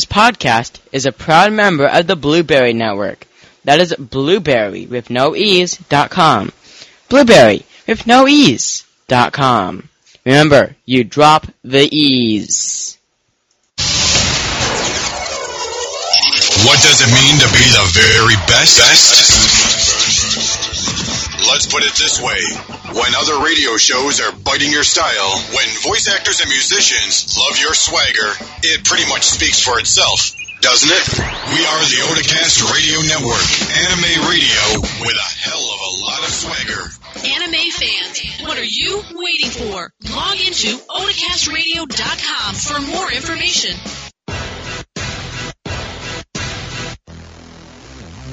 This podcast is a proud member of the Blueberry Network. That is blueberry with no ease dot com. Blueberry with no ease dot com. Remember, you drop the ease. What does it mean to be the very best? Best? Let's put it this way. When other radio shows are biting your style, when voice actors and musicians love your swagger, it pretty much speaks for itself, doesn't it? We are the Otacast Radio Network, anime radio with a hell of a lot of swagger. Anime fans, what are you waiting for? Log into otacastradio.com for more information.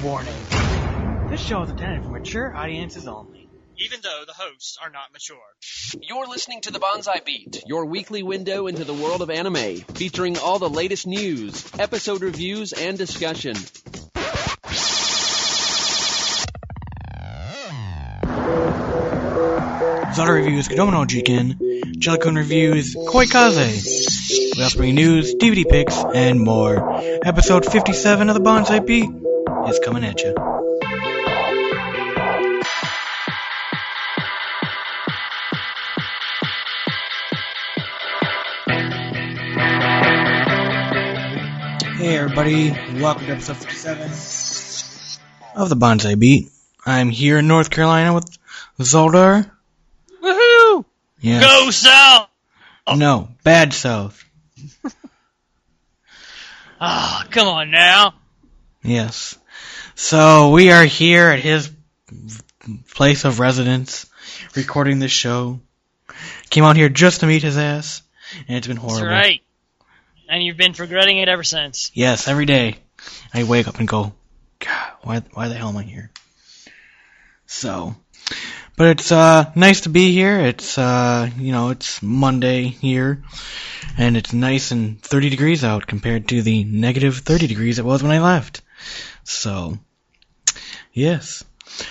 Warning. This show is intended for mature audiences only. even though the hosts are not mature. You're listening to the Bonsai Beat, your weekly window into the world of anime, featuring all the latest news, episode reviews, and discussion. Zara reviews Kodomo Jikan, Jellokun reviews Koi Kaze, we also bring news, DVD picks, and more. Episode 57 of the Bonsai Beat is coming at you. Everybody, welcome to episode 57 of the Bonsai Beat. I'm here in North Carolina with Zaldar. Woohoo! Yes. Go south! No, bad south. Ah, come on now. Yes. So we are here at his place of residence, recording this show. Came out here just to meet his ass, and it's been horrible. That's right. And you've been regretting it ever since. Yes, every day I wake up and go, God, why, why the hell am I here? So, but it's uh nice to be here. It's uh you know it's Monday here, and it's nice and 30 degrees out compared to the negative 30 degrees it was when I left. So, yes.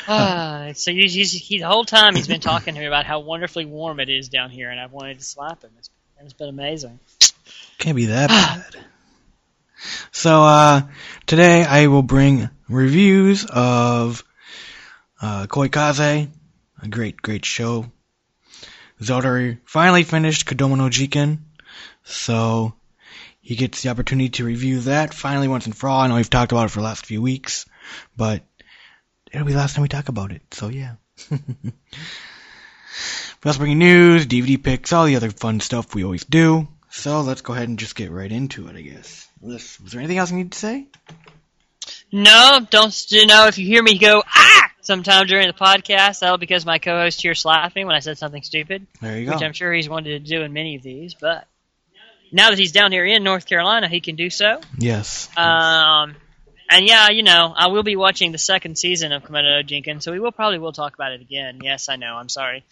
Ah, so you, you, he, the whole time he's been talking to me about how wonderfully warm it is down here, and I've wanted to slap him. It's, it's been amazing. Can't be that bad. So, uh, today I will bring reviews of, uh, Koikaze, a great, great show. Zodari finally finished Kodomo no Jikan, so he gets the opportunity to review that finally once and for all. I know we've talked about it for the last few weeks, but it'll be the last time we talk about it, so yeah. we also bring you news, DVD picks, all the other fun stuff we always do. So let's go ahead and just get right into it, I guess. Was was there anything else you need to say? No, don't you know if you hear me go ah sometime during the podcast, that'll be because my co-host here slapped me when I said something stupid, There you go. which I'm sure he's wanted to do in many of these. But now that he's down here in North Carolina, he can do so. Yes. Um, and yeah, you know, I will be watching the second season of Komodo Jenkins, so we will probably will talk about it again. Yes, I know. I'm sorry,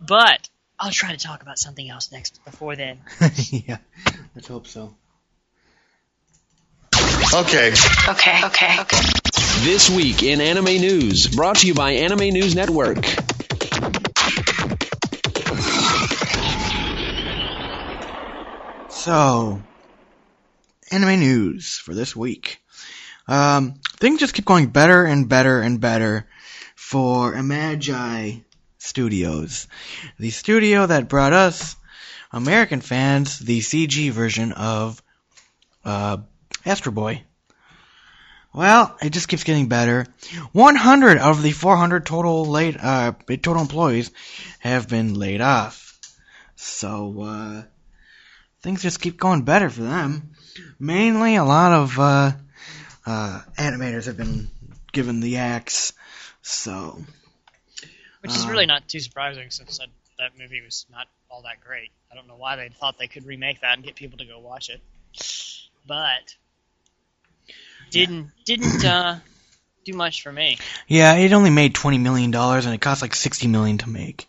but I'll try to talk about something else next before then. yeah. Let's hope so. Okay. Okay, okay, okay. This week in anime news, brought to you by Anime News Network. So, anime news for this week. Um, things just keep going better and better and better for Imagi Studios, the studio that brought us American fans the CG version of uh, Astro Boy. Well, it just keeps getting better. 100 of the 400 total laid uh, total employees have been laid off. So uh, things just keep going better for them. Mainly, a lot of uh, uh, animators have been given the axe. So Which is Uh, really not too surprising since that, that movie was not all that great. I don't know why they thought they could remake that and get people to go watch it, but didn't didn't uh, do much for me. yeah, it only made 20 million dollars, and it cost like 60 million to make.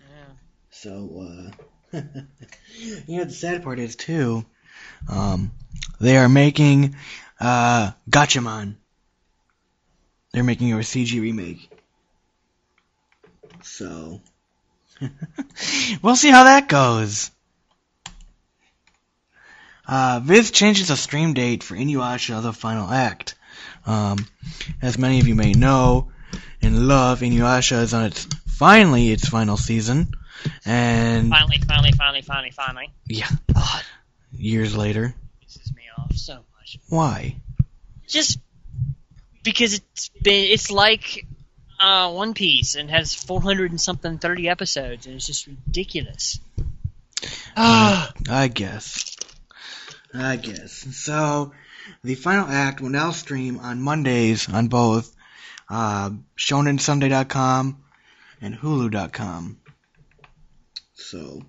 Yeah. So, uh, you know, the sad part is too, um, they are making, uh, Gatchaman. They're making a CG remake. So, we'll see how that goes. Uh, Viz changes the stream date for Inuyasha the final act. Um, as many of you may know and love, Inuyasha is on its finally its final season, and Finally, finally, finally, finally, finally. yeah, years later. Pisses me off so much. Why? Just because it's been, it's like uh, One Piece and has 400 and something 30 episodes, and it's just ridiculous. Ah, I guess. I guess. So, the final act will now stream on Mondays on both uh, ShonenSunday.com and Hulu.com. So,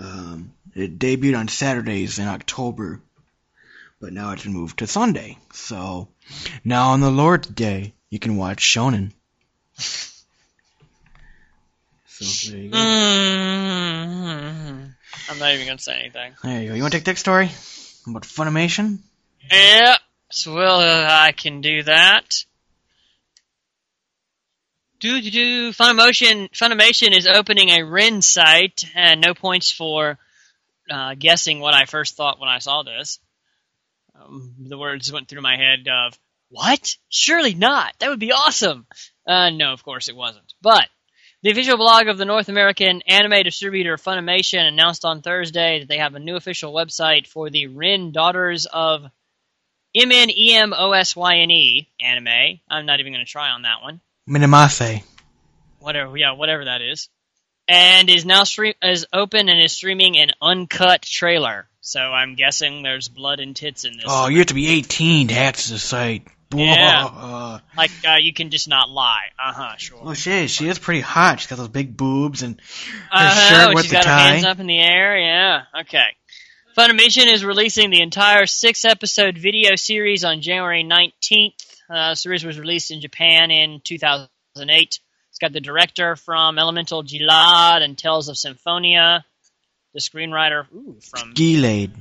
um, it debuted on Saturdays in October, but now it's been moved to Sunday. So, now on the Lord's Day, you can watch Shonen. So, there you go. mm, I'm not even gonna say anything. There you go. You want to take that story? About Funimation? Yeah, so well, uh, I can do that. Do do do. Funimation Funimation is opening a Rin site, and no points for uh, guessing what I first thought when I saw this. Um, the words went through my head of what? Surely not. That would be awesome. Uh, no, of course it wasn't. But the official blog of the North American anime distributor Funimation announced on Thursday that they have a new official website for the Rin Daughters of M N E M O S Y N E anime. I'm not even going to try on that one. Minamase. Whatever, yeah, whatever that is. And is now stream is open and is streaming an uncut trailer. So I'm guessing there's blood and tits in this. Oh, you have to be 18 to access the site. Yeah. Like uh, you can just not lie. Uh huh. Sure. Oh shit, she is pretty hot. She's got those big boobs and her Uh-huh, shirt with she's the got her tie. hands up in the air. Yeah. Okay. Funimation is releasing the entire six-episode video series on January 19th. Uh, the series was released in Japan in 2008. It's got the director from Elemental Gelade and Tales of Symphonia, the screenwriter ooh, from Gelade.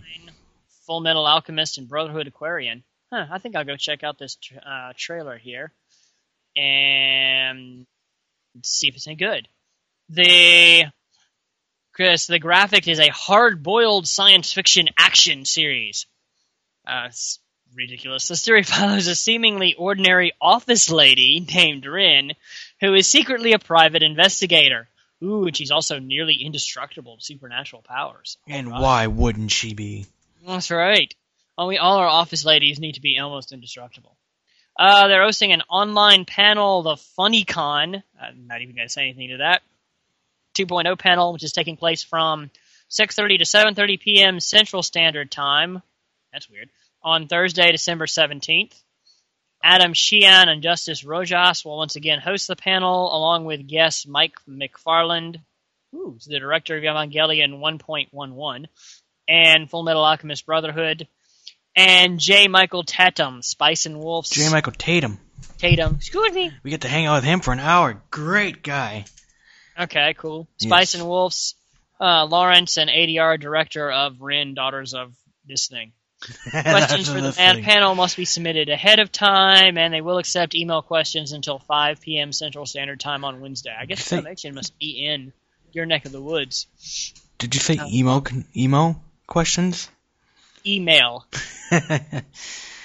Full Metal Alchemist and Brotherhood Aquarion. Huh, I think I'll go check out this tra- uh, trailer here and see if it's any good. The Chris, the graphic is a hard-boiled science fiction action series. Uh, it's ridiculous. The story follows a seemingly ordinary office lady named Rin, who is secretly a private investigator. Ooh, and she's also nearly indestructible to supernatural powers. And Alright. why wouldn't she be? That's right. Only all our office ladies need to be almost indestructible. Uh, they're hosting an online panel, the FuniCon. I'm not even going to say anything to that. 2.0 panel, which is taking place from 6:30 to 7:30 p.m. Central Standard Time. That's weird. On Thursday, December 17th. Adam Sheehan and Justin Rojas will once again host the panel, along with guest Mike McFarland, who's the director of Evangelion 1.11 and Full Metal Alchemist Brotherhood, and J. Michael Tatum, Spice and Wolves. J. Michael Tatum. Tatum. Excuse me. We get to hang out with him for an hour. Great guy. Okay, cool. Spice Yes. and Wolves, uh, Lawrence, and ADR director of Rin, Daughters of this thing. Questions for the panel must be submitted ahead of time, and they will accept email questions until 5 p.m. Central Standard Time on Wednesday. I guess Say- Funimation must be in your neck of the woods. Did you say emo emo questions? Email.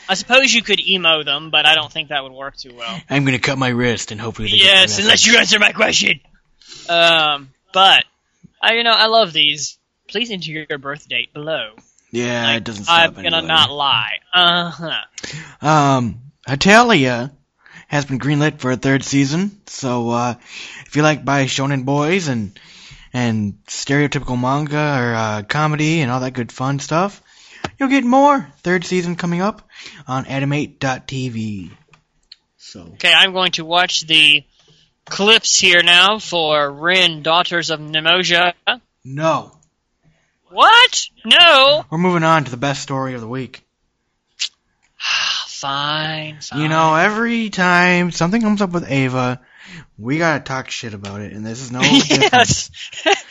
I suppose you could emo them, but I don't think that would work too well. I'm gonna cut my wrist and hopefully they Yes, unless you answer my question. Um, but I, you know, I love these. Please enter your birth date below. Yeah, Like, it doesn't I'm stop gonna not lie. Uh huh. Um, Hetalia has been greenlit for a third season, so uh, if you like bishonen boys and and stereotypical manga or uh, comedy and all that good fun stuff, you'll get more. Third season coming up on Animate.tv. So Okay, I'm going to watch the clips here now for Rin, Daughters of Nemosia. no, What? No. we're moving on to the best story of the week. fine, fine. You know, every time something comes up with Ava, we gotta talk shit about it, and this is no yes.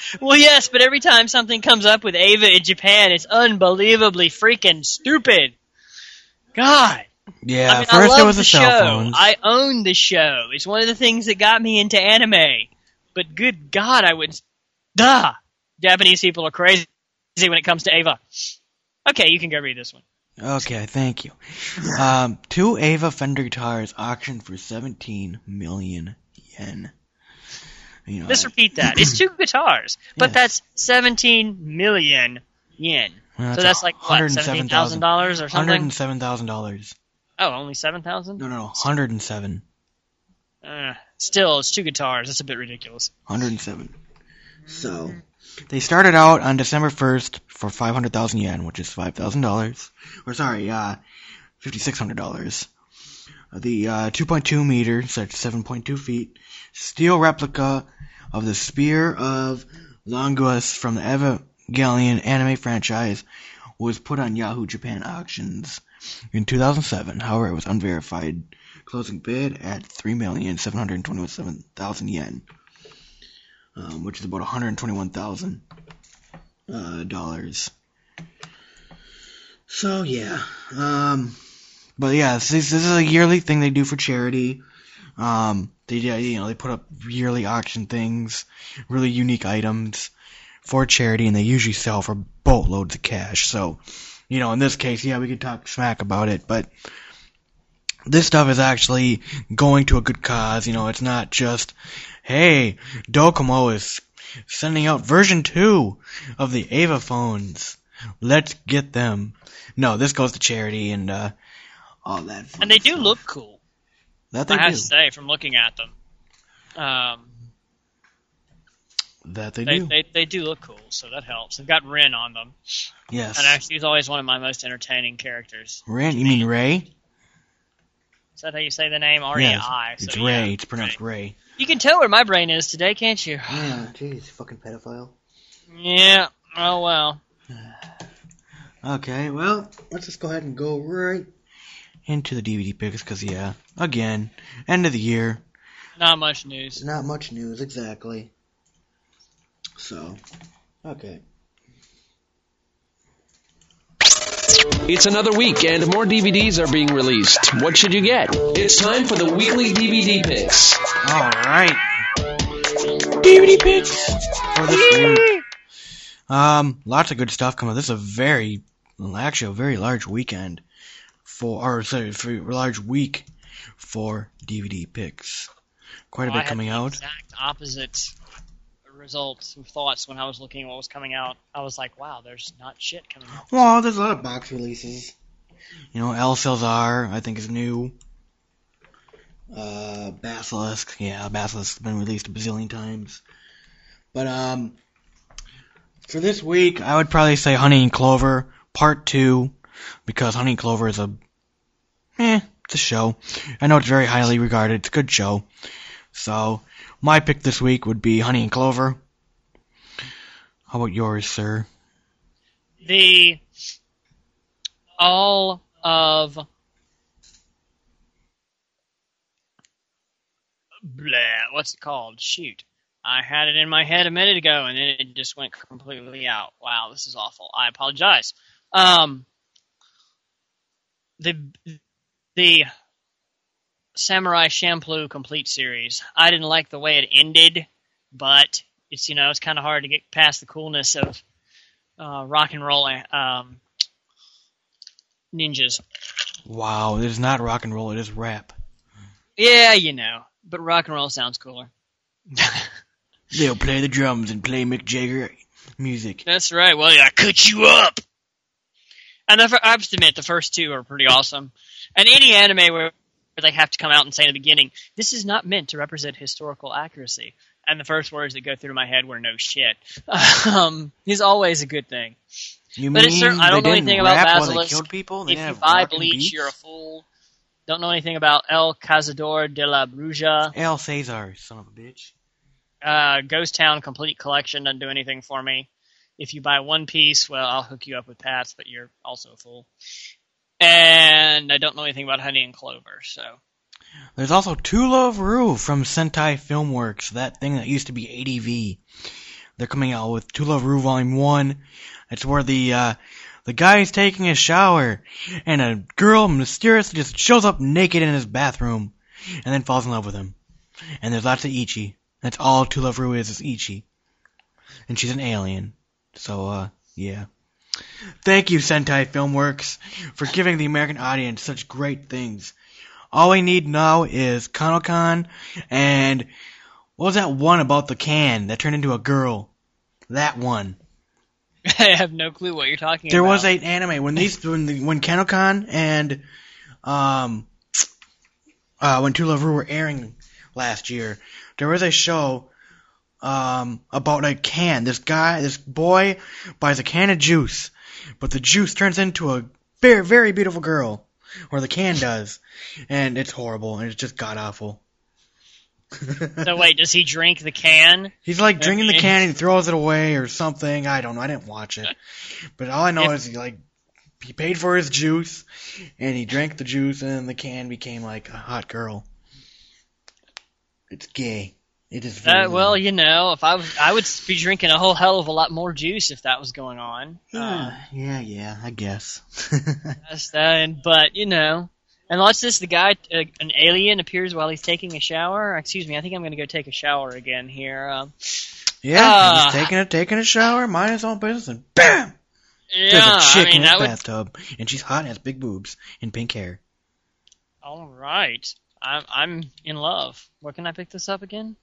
well, yes, but every time something comes up with Ava in Japan, it's unbelievably freaking stupid. God. Yeah, I mean, first love it was the the cell show. phones. I own the show. It's one of the things that got me into anime. But good God, I would. Duh! Japanese people are crazy when it comes to Ava. Okay, you can go read this one. Okay, thank you. Um, two Ava Fender guitars auctioned for 17 million yen. You know, Let's I- repeat that. It's two guitars, but Yes. that's 17 million yen. well, so that's like what, seventeen thousand dollars or something? $107,000. Oh, only seven thousand? No, no, no, 107. Uh, still, it's two guitars. That's a bit ridiculous. 107. So, they started out on December 1st for 500,000 yen, which is $5,000. Or sorry, uh, $5,600. The uh, 2.2 meter, so that's 7.2 feet, steel replica of the Spear of Longus from the Evangelion anime franchise was put on Yahoo Japan auctions in 2007. However, it was unverified, closing bid at 3,727,000 yen um, which is about 121,000 uh, dollars. So yeah, um, but yeah, this, this is a yearly thing they do for charity. Um, they you know they put up yearly auction things, really unique items for charity, and they usually sell for boatloads of cash. So, you know, in this case, yeah, we could talk smack about it, but this stuff is actually going to a good cause. You know, it's not just, hey, Docomo is sending out version 2 of the Ava phones. Let's get them. No, this goes to charity and, uh, all that fun And they do stuff. look cool. That they I have do. to say, from looking at them, um, That they, they, do. they they do look cool. So that helps. They've got Ren on them, yes. and actually, he's always one of my most entertaining characters. Ren, you mean Ray? Is that how you say the name? R E Yes. I. It's so, Ray. yeah, It's pronounced Ray. You can tell where my brain is today, can't you? Yeah, jeez, fucking pedophile. Yeah. Oh well. Okay, well, let's just go ahead and go right into the DVD picks, because, yeah, again, end of the year. Not much news. Not much news, exactly. So, okay. It's another week and more DVDs are being released. What should you get? It's time for the weekly DVD picks. Alright. DVD picks for this week. Um, lots of good stuff coming. This is a very, well, actually, a very large weekend for, or sorry, for large week for DVD picks. Quite a Well, I bit had coming the out. Exact opposite results and thoughts when I was looking at what was coming out. I was like, wow, there's not shit coming out. Well, there's a lot of box releases. You know, El Celzar, I think, is new. Uh, Basilisk, yeah, Basilisk's been released a bazillion times. But, um, for this week, I would probably say Honey and Clover, Part 2, because Honey Clover is a, eh, it's a show. I know it's very highly regarded, it's a good show. So, my pick this week would be Honey and Clover. How about yours, sir? The all of blah, what's it called? Shoot. I had it in my head a minute ago and then it just went completely out. Wow, this is awful. I apologize. Um the the Samurai Champloo complete series. I didn't like the way it ended, but it's you know, it's kind of hard to get past the coolness of uh, rock and roll um, ninjas. Wow, it is not rock and roll, it is rap. Yeah, you know, but rock and roll sounds cooler. They'll play the drums and play Mick Jagger music. That's right. Well, yeah, I cut you up. And the, I have to admit, the first two are pretty awesome. And any anime where they have to come out and say in the beginning, "This is not meant to represent historical accuracy," and the first words that go through my head were "no shit," um, is always a good thing. You But mean certain- I don't know anything about rap while they Basilisk. killed people? They if you buy Bleach, beats? you're a fool. Don't know anything about El Cazador de la Bruja. El Cesar, son of a bitch. Uh, Ghost Town Complete Collection doesn't do anything for me. If you buy one piece, well, I'll hook you up with Pats, but you're also a fool. And I don't know anything about Honey and Clover, so. There's also To Love Ru from Sentai Filmworks, that thing that used to be ADV. They're coming out with To Love Ru Volume 1. It's where the, uh, the guy is taking a shower, and a girl mysteriously just shows up naked in his bathroom, and then falls in love with him. And there's lots of ecchi. That's all To Love Ru is, is ecchi. And she's an alien. So, uh, yeah. Thank you, Sentai Filmworks, for giving the American audience such great things. All we need now is Kanokon and what was that one about the can that turned into a girl? That one. I have no clue what you're talking There about. There was an anime when these when the, when Kanokon and um uh when To Love Ru were airing last year, there was a show um about a can. This guy, this boy buys a can of juice, but the juice turns into a very very beautiful girl, or the can does, and it's horrible and it's just god awful. So wait, does he drink the can? He's like drinking the can and he throws it away or something. I don't know. I didn't watch it. But all I know is he like he paid for his juice and he drank the juice and the can became like a hot girl. It's gay. It is very Uh, well, you know, if I was, I would be drinking a whole hell of a lot more juice if that was going on. Uh, yeah, yeah, yeah, I guess. that's that, but you know, unless this the guy, uh, an alien appears while he's taking a shower. Excuse me, I think I'm going to go take a shower again here. Um, yeah, Ah. he's taking a taking a shower, mind his own business, and bam! There's a chick I mean in the would. bathtub, and she's hot and has big boobs and pink hair. All right, I'm I'm in love. Where can I pick this up again?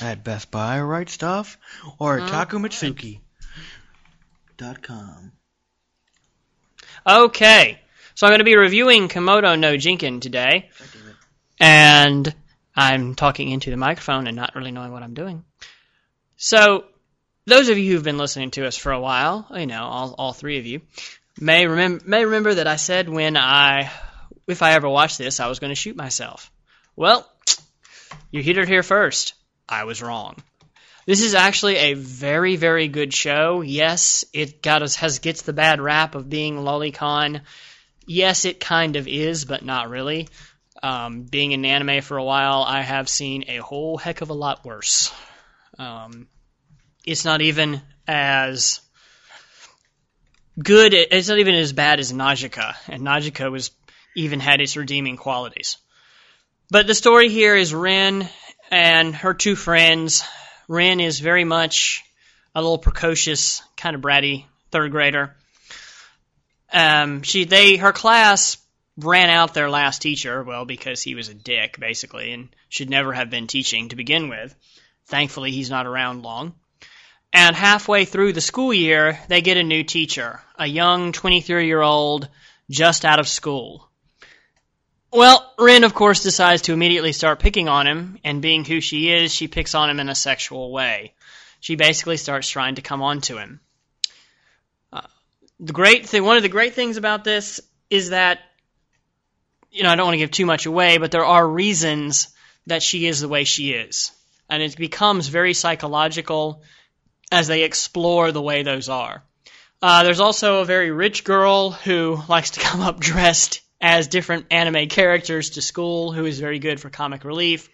At Best Buy, Right Stuf, or Mm, Takumitsuki. Dot com. Okay, so I'm going to be reviewing Komodo no Jinkin today, and I'm talking into the microphone and not really knowing what I'm doing. So, those of you who've been listening to us for a while, you know, all, all three of you, may remember may remember that I said when I, if I ever watched this, I was going to shoot myself. Well, you hit it here first. I was wrong. This is actually a very, very good show. Yes, it got us has gets the bad rap of being lolicon. Yes, it kind of is, but not really. Um, being in anime for a while, I have seen a whole heck of a lot worse. Um, it's not even as good. It's not even as bad as Najica, and Najica was even had its redeeming qualities. But the story here is Rin and her two friends. Rin is very much a little precocious, kind of bratty third grader. Um, she they her class ran out their last teacher, well, because he was a dick, basically, and should never have been teaching to begin with. Thankfully, he's not around long. And halfway through the school year, they get a new teacher, a young 23 year old just out of school. Well, Rin, of course, decides to immediately start picking on him, and being who she is, she picks on him in a sexual way. She basically starts trying to come on to him. Uh, the great thing, one of the great things about this is that, you know, I don't want to give too much away, but there are reasons that she is the way she is. And it becomes very psychological as they explore the way those are. Uh, there's also a very rich girl who likes to come up dressed as different anime characters to school, who is very good for comic relief.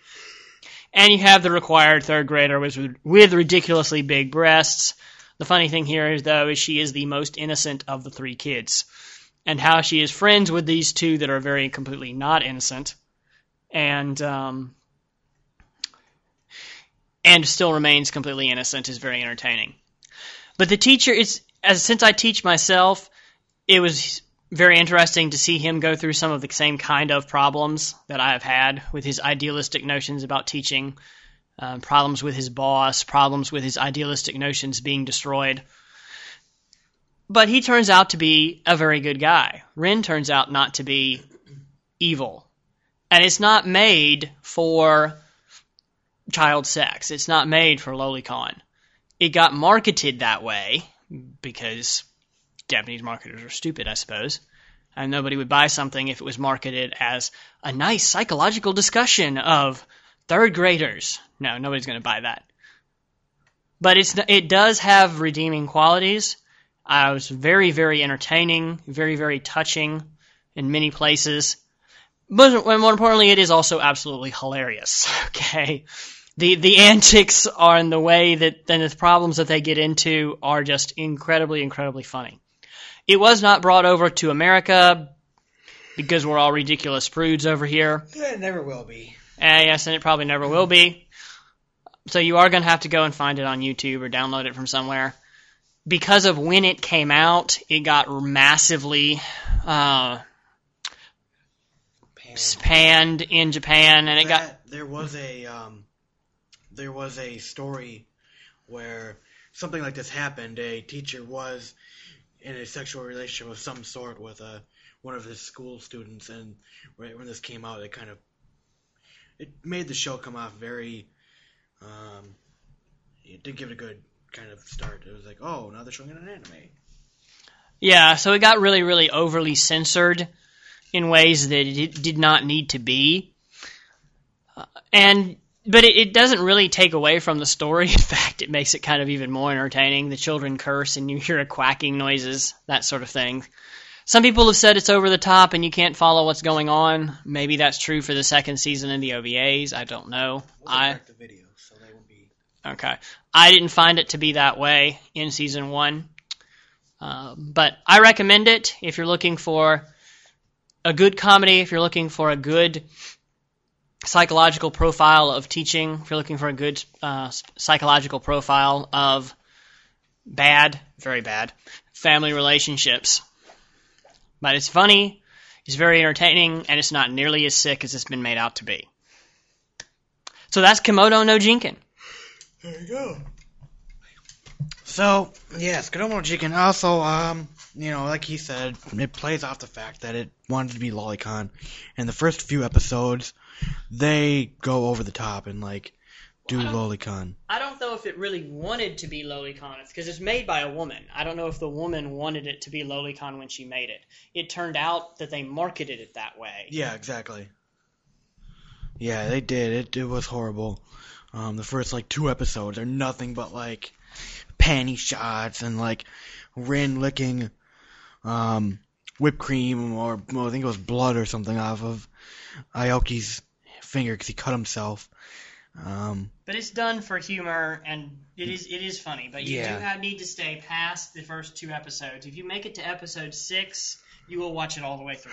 And you have the required third grader with, with ridiculously big breasts. The funny thing here is, though, is she is the most innocent of the three kids. And how she is friends with these two that are very completely not innocent. And, um, and still remains completely innocent is very entertaining. But the teacher is, as since I teach myself, it was very interesting to see him go through some of the same kind of problems that I have had with his idealistic notions about teaching, uh, problems with his boss, problems with his idealistic notions being destroyed. But he turns out to be a very good guy. Rin turns out not to be evil. And it's not made for child sex. It's not made for lolicon. It got marketed that way because Japanese marketers are stupid, I suppose. And nobody would buy something if it was marketed as a nice psychological discussion of third graders. No, nobody's going to buy that. But it's it does have redeeming qualities. I was very very entertaining, very very touching in many places. But more importantly, it is also absolutely hilarious. Okay, the the antics are in the way that and the problems that they get into are just incredibly incredibly funny. It was not brought over to America because we're all ridiculous prudes over here. It never will be. Uh, yes, and it probably never will be. So you are going to have to go and find it on YouTube or download it from somewhere. because of when it came out, it got massively uh, panned in Japan, and it got there was a um, there was a story where something like this happened. A teacher was in a sexual relationship of some sort with a one of his school students, and right when this came out, it kind of it made the show come off very. Um, it did give it a good kind of start. It was like, oh, now they're showing it anime. Yeah, so it got really, really overly censored in ways that it did not need to be. Uh, and but it, it doesn't really take away from the story. In fact, it makes it kind of even more entertaining. The children curse and you hear a quacking noises, that sort of thing. Some people have said it's over the top and you can't follow what's going on. Maybe that's true for the second season in the OVAs. I don't know. I the video, so they will be. Okay. I didn't find it to be that way in season one. Uh, but I recommend it if you're looking for a good comedy, if you're looking for a good psychological profile of teaching, if you're looking for a good uh, psychological profile of bad, very bad, family relationships. But it's funny, it's very entertaining, and it's not nearly as sick as it's been made out to be. So that's Komodo no Jinkin. There you go. So yes, Kodomo Chicken also, um, you know, like he said, it plays off the fact that it wanted to be Lolicon. In the first few episodes, they go over the top and like do Well, I Lolicon. I don't know if it really wanted to be Lolicon because it's made by a woman. I don't know if the woman wanted it to be Lolicon when she made it. It turned out that they marketed it that way. Yeah, exactly. Yeah, they did. It it was horrible. Um, the first like two episodes are nothing but like panty shots and like Rin licking um, whipped cream or well, I think it was blood or something off of Aoki's finger because he cut himself. Um, But it's done for humor and it is it is funny. But you Yeah. do have, need to stay past the first two episodes. If you make it to episode six, you will watch it all the way through.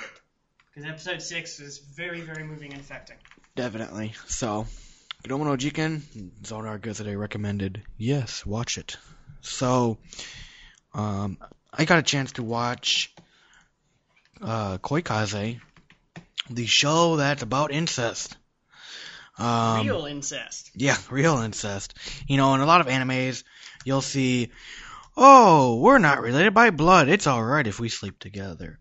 Because episode six is very very moving and affecting. definitely. So, Kodomo no Jikan, Zonar Gazette recommended. Yes, watch it. So, um, I got a chance to watch uh, Koikaze, the show that's about incest. Um, Real incest. Yeah, real incest. You know, in a lot of animes, you'll see, oh, we're not related by blood. It's alright if we sleep together.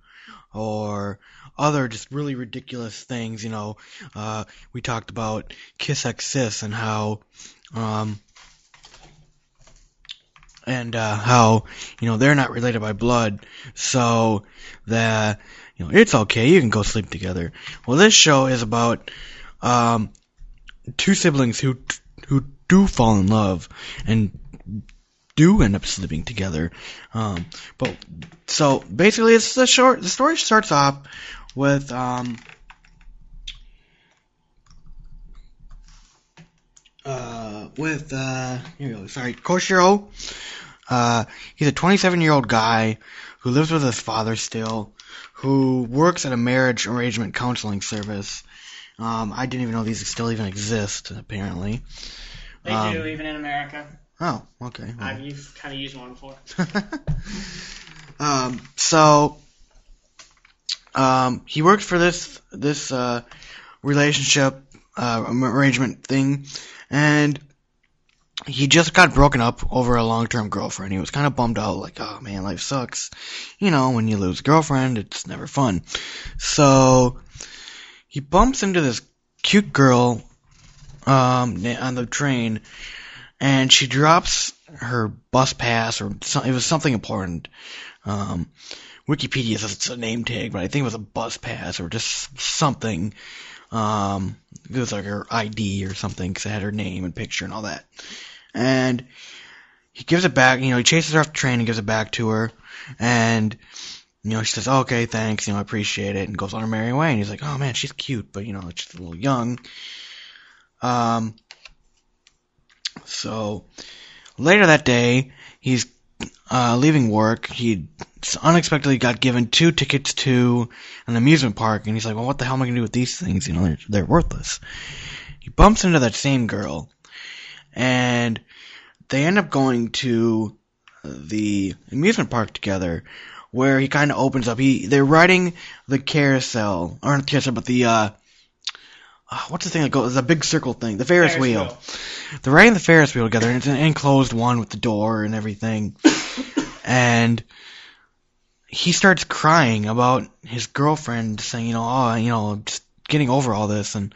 Or other just really ridiculous things, you know. Uh, we talked about Kiss X Sis and how, um, and, uh, how, you know, they're not related by blood. So, that, you know, it's okay. You can go sleep together. Well, this show is about, um, two siblings who who do fall in love and do end up sleeping together. Um, but so basically, it's the short. The story starts off with um, uh, with uh, here we go. Sorry, Koshiro. Uh, he's a 27 year old guy who lives with his father still, who works at a marriage arrangement counseling service. Um, I didn't even know these still even exist, apparently. They Um, do even in America. Oh, okay. well. I've used, kind of used one before. um, so, um, he worked for this this uh, relationship uh, arrangement thing, and he just got broken up over a long term girlfriend. He was kind of bummed out, like, oh man, life sucks. You know, when you lose a girlfriend, it's never fun. So, he bumps into this cute girl um, on the train, and she drops her bus pass, or it was something important. Um, Wikipedia says it's a name tag, but I think it was a bus pass or just something. Um, it was like her ID or something because it had her name and picture and all that. And he gives it back. You know, he chases her off the train and gives it back to her. And you know, she says, "Okay, thanks. You know, I appreciate it," and goes on her merry way. And he's like, "Oh man, she's cute, but you know, she's a little young." Um. So later that day, he's uh, leaving work. He unexpectedly got given two tickets to an amusement park, and he's like, "Well, what the hell am I gonna do with these things? You know, they're, they're worthless." He bumps into that same girl, and they end up going to the amusement park together, where he kind of opens up. He they're riding the carousel, or not the carousel, but the uh, uh, what's the thing that goes? The big circle thing, the Ferris, Ferris wheel. wheel. They're riding the Ferris wheel together, and it's an enclosed one with the door and everything. and he starts crying about his girlfriend saying, you know, oh, you know, just getting over all this, and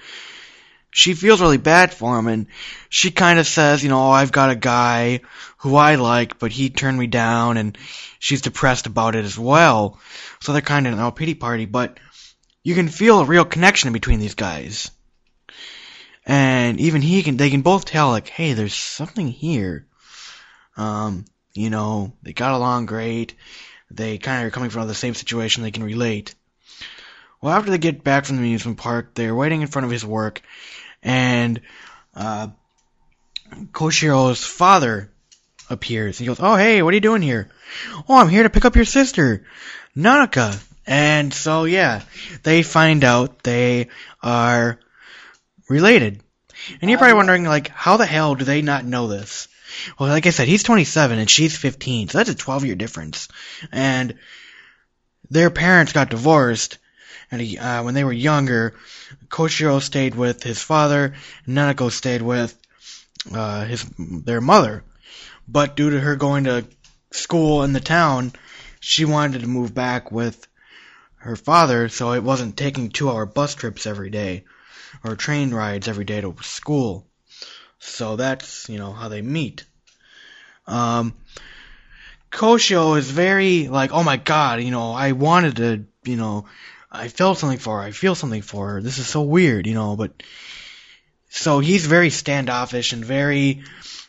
she feels really bad for him, and she kind of says, you know, oh, I've got a guy who I like, but he turned me down, and she's depressed about it as well. So they're kind of in a pity party, but you can feel a real connection between these guys. And even he can, they can both tell, like, hey, there's something here. Um, you know, they got along great. They kind of are coming from the same situation. They can relate. Well, after they get back from the amusement park, they're waiting in front of his work, and uh, Koshiro's father appears. He goes, "Oh, hey, what are you doing here?" "Oh, I'm here to pick up your sister, Nanaka." And so, yeah, they find out they are related. And you're probably wondering, like, how the hell do they not know this? Well, like I said, he's 27 and she's 15, so that's a 12 year difference. And their parents got divorced, and he, uh, when they were younger, Koshiro stayed with his father, and Nanaka stayed with uh, his their mother. But due to her going to school in the town, she wanted to move back with her father, so it wasn't taking two-hour bus trips every day or train rides every day to school. So that's you know how they meet. Um, Koshiro is very like, oh my god, you know, I wanted to, you know, I felt something for her. I feel something for her. This is so weird, you know, but so he's very standoffish and very,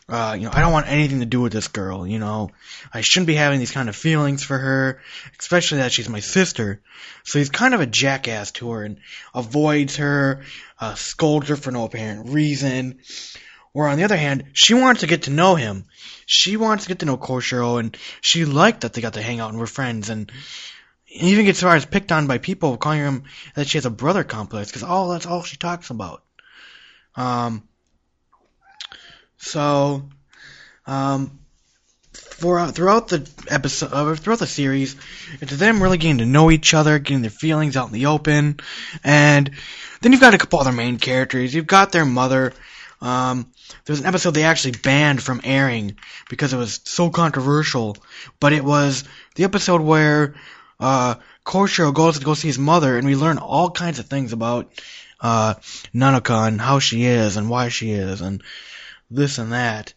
uh, you know, I don't want anything to do with this girl, you know. I shouldn't be having these kind of feelings for her, especially that she's my sister. So he's kind of a jackass to her and avoids her, uh, scolds her for no apparent reason. Or on the other hand, she wants to get to know him. She wants to get to know Koshiro, and she liked that they got to hang out and were friends, and even gets far as picked on by people calling him that she has a brother complex, because all that's all she talks about. Um, so, um, for throughout the episode, uh, throughout the series, it's them really getting to know each other, getting their feelings out in the open, and then you've got a couple other main characters. You've got their mother. Um, there was an episode they actually banned from airing because it was so controversial, but it was the episode where uh, Koshiro goes to go see his mother, and we learn all kinds of things about uh, Nanaka and how she is and why she is and this and that.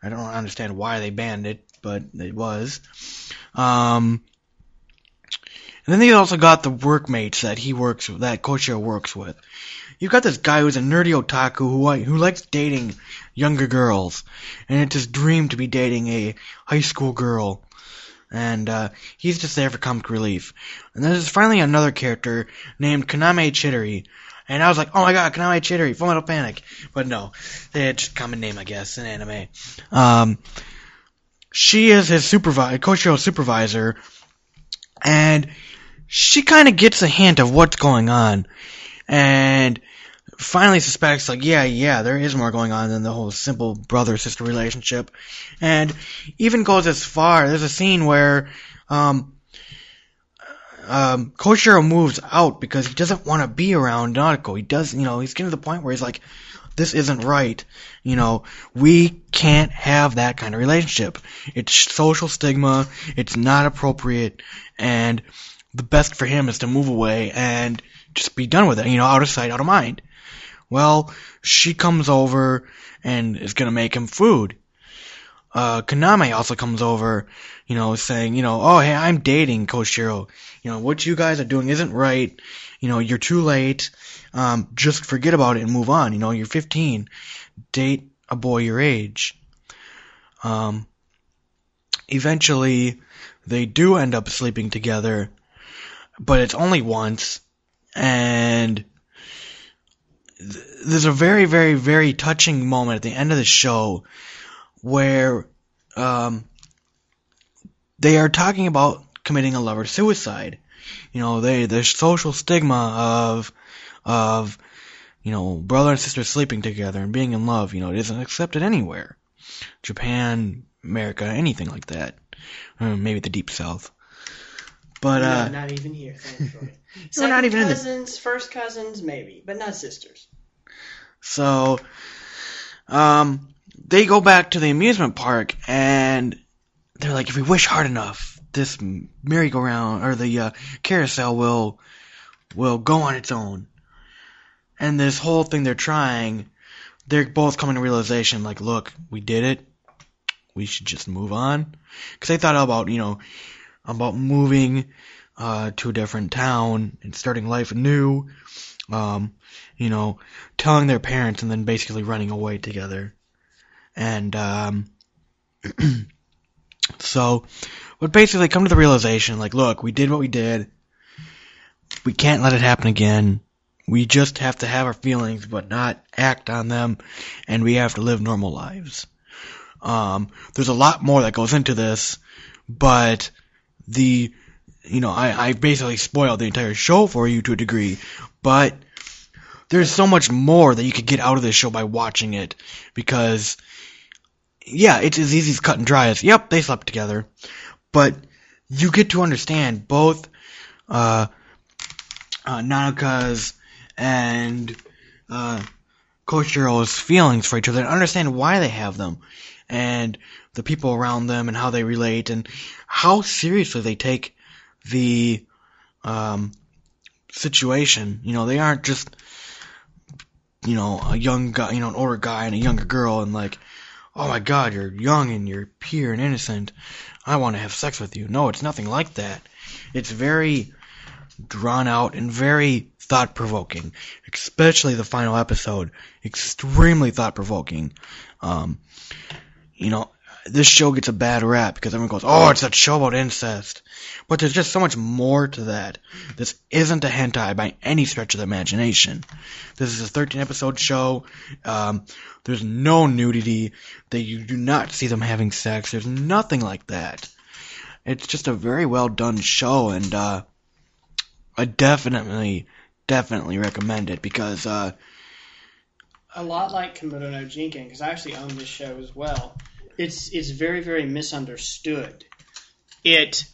I don't understand why they banned it, but it was. Um, and then they also got the workmates that he works that Koshiro works with. You've got this guy who's a nerdy otaku who who likes dating younger girls, and it's his dream to be dating a high school girl. And uh, he's just there for comic relief. And then there's finally another character named Kaname Chidori. And I was like, oh my god, Kaname Chidori, Full Metal Panic. But no, it's a common name, I guess, in anime. Um, she is his supervisor, Koshiro's supervisor, and she kind of gets a hint of what's going on, and finally suspects, like, yeah, yeah, there is more going on than the whole simple brother-sister relationship, and even goes as far, there's a scene where, um, um, Koshiro moves out because he doesn't want to be around Nautico. He does, you know, he's getting to the point where he's like, this isn't right. You know, we can't have that kind of relationship. It's social stigma. It's not appropriate. And the best for him is to move away and just be done with it. You know, out of sight, out of mind. Well, she comes over and is gonna make him food. Uh, also comes over, you know, saying, you know, oh, hey, I'm dating Koshiro. You know, what you guys are doing isn't right. You know, you're too late. Um, just forget about it and move on. You know, you're 15. Date a boy your age. Um, eventually, they do end up sleeping together, but it's only once. And there's a very, very, very touching moment at the end of the show where um, they are talking about committing a lover suicide. You know, they the social stigma of of you know brother and sister sleeping together and being in love. You know, it isn't accepted anywhere. Japan, America, anything like that. Uh, maybe the deep south. But no, uh, not even here, thankfully. Second not even the- cousins, first cousins, maybe, but not sisters. so um, they go back to the amusement park and they're like, if we wish hard enough, this merry-go-round or the uh, carousel will will go on its own. And this whole thing they're trying, they're both coming to realization, like, look, we did it. We should just move on. Because they thought about, you know, about moving uh, to a different town and starting life anew. Um, you know, telling their parents and then basically running away together. And um, so, but basically come to the realization, like, look, we did what we did. We can't let it happen again. We just have to have our feelings, but not act on them, and we have to live normal lives. Um, there's a lot more that goes into this, but the, you know, I, I basically spoiled the entire show for you to a degree, but there's so much more that you could get out of this show by watching it, because, yeah, it's as easy as cut and dry as, yep, they slept together, but you get to understand both, uh, uh, Nanaka's and uh, Koshiro's feelings for each other and understand why they have them. And the people around them and how they relate and how seriously they take the um, situation. You know, they aren't just you know a young guy, you know, an older guy and a younger girl and like, oh my God, you're young and you're pure and innocent. I want to have sex with you. No, it's nothing like that. It's very drawn out and very thought provoking, especially the final episode. Extremely thought provoking. Um, you know, this show gets a bad rap because everyone goes, "Oh, it's that show about incest," but there's just so much more to that. This isn't a hentai by any stretch of the imagination. This is a 13 episode show. Um, there's no nudity. That you do not see them having sex. There's nothing like that. It's just a very well done show, and uh, I definitely, definitely recommend it because uh, a lot like Kodomo no Jikan, because I actually own this show as well. It's it's very very misunderstood. It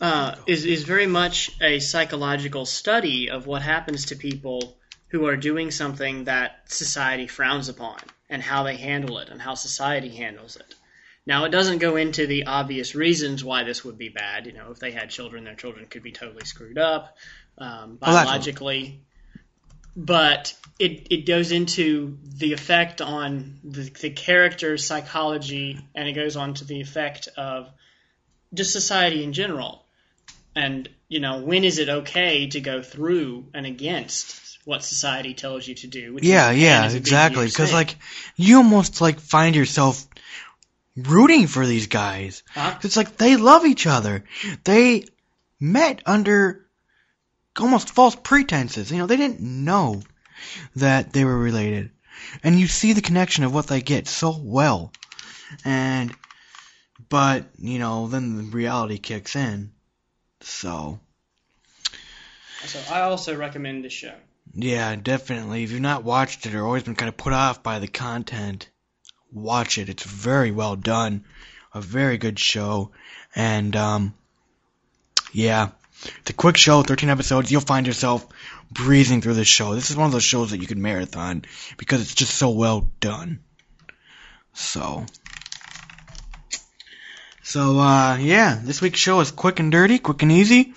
uh, is is very much a psychological study of what happens to people who are doing something that society frowns upon and how they handle it and how society handles it. Now, it doesn't go into the obvious reasons why this would be bad. You know, if they had children, their children could be totally screwed up um, biologically. But it, it goes into the effect on the, the character's psychology, and it goes on to the effect of just society in general. And, you know, when is it okay to go through and against what society tells you to do? which is- Yeah, yeah, exactly. Because like you almost like find yourself rooting for these guys. Huh? It's like they love each other. They met under almost false pretenses. You know, they didn't know that they were related, and you see the connection of what they get so well. And but you know, then the reality kicks in. So So I also recommend this show. Yeah, definitely. If you've not watched it or always been kind of put off by the content, watch it. It's very well done. A very good show. And, um, yeah. It's a quick show, 13 episodes. You'll find yourself breezing through this show. This is one of those shows that you can marathon because it's just so well done. So. So, uh, yeah, this week's show is quick and dirty, quick and easy.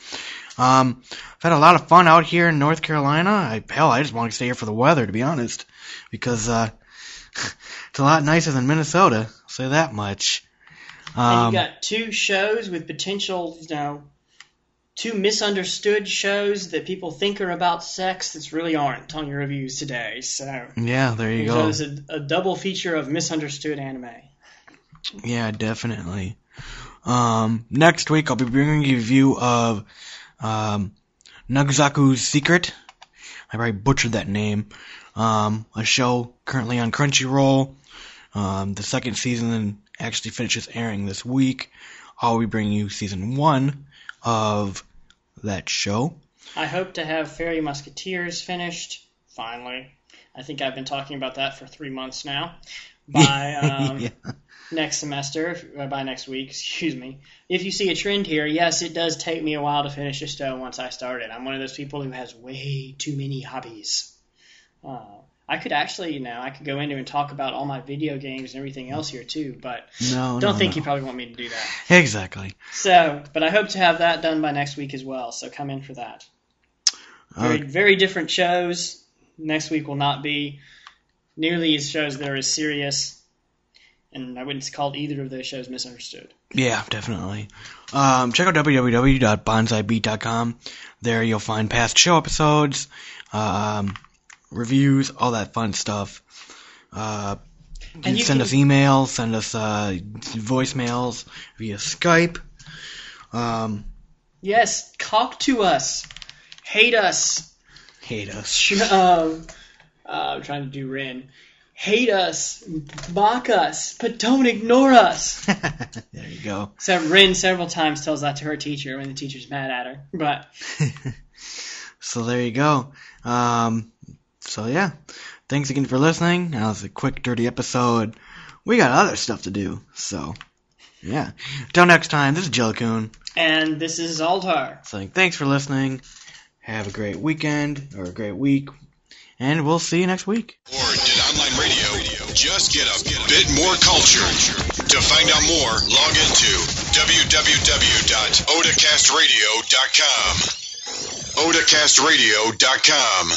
Um, I've had a lot of fun out here in North Carolina. I, hell, I just want to stay here for the weather, to be honest, because uh, it's a lot nicer than Minnesota. I'll say that much. and Um, you got two shows with potential, you know, two misunderstood shows that people think are about sex that really aren't on your reviews today. So yeah, there you go. it's a, a double feature of misunderstood anime. Yeah, definitely. Um, next week I'll be bringing you a view of um, Nagzaku's Secret. I probably butchered that name. Um, a show currently on Crunchyroll. Um, the second season actually finishes airing this week. I'll be bringing you season one of that show. I hope to have Fairy Musketeers finished finally. I think I've been talking about that for three months now. By um, yeah. next semester, uh, by next week, excuse me. If you see a trend here, yes, it does take me a while to finish a show once I start it. I'm one of those people who has way too many hobbies. Uh, I could actually, you know, I could go into and talk about all my video games and everything else here too, but No, don't no, think no. you probably want me to do that. Exactly. So, but I hope to have that done by next week as well. So come in for that. Very, Uh, very different shows. Next week will not be nearly as shows that are as serious, and I wouldn't call either of those shows misunderstood. Yeah, definitely. Um, check out www.bonsaibeat.com. There you'll find past show episodes, um, reviews, all that fun stuff. Uh, And send can- us emails, send us uh, voicemails via Skype. Um, Yes, talk to us, hate us. hate us. Um, uh, I'm trying to do Rin. Hate us, mock us, but don't ignore us. there you go. So Rin several times tells that to her teacher when the teacher's mad at her. But So there you go. Um, so yeah, thanks again for listening. That was a quick, dirty episode. We got other stuff to do. So yeah. Till next time, this is Jellokun and this is Zaldar. saying thanks for listening. Have a great weekend or a great week, and we'll see you next week. Or did online radio just get a bit more culture? To find out more, log into www.odacastradio.com. odacastradio.com.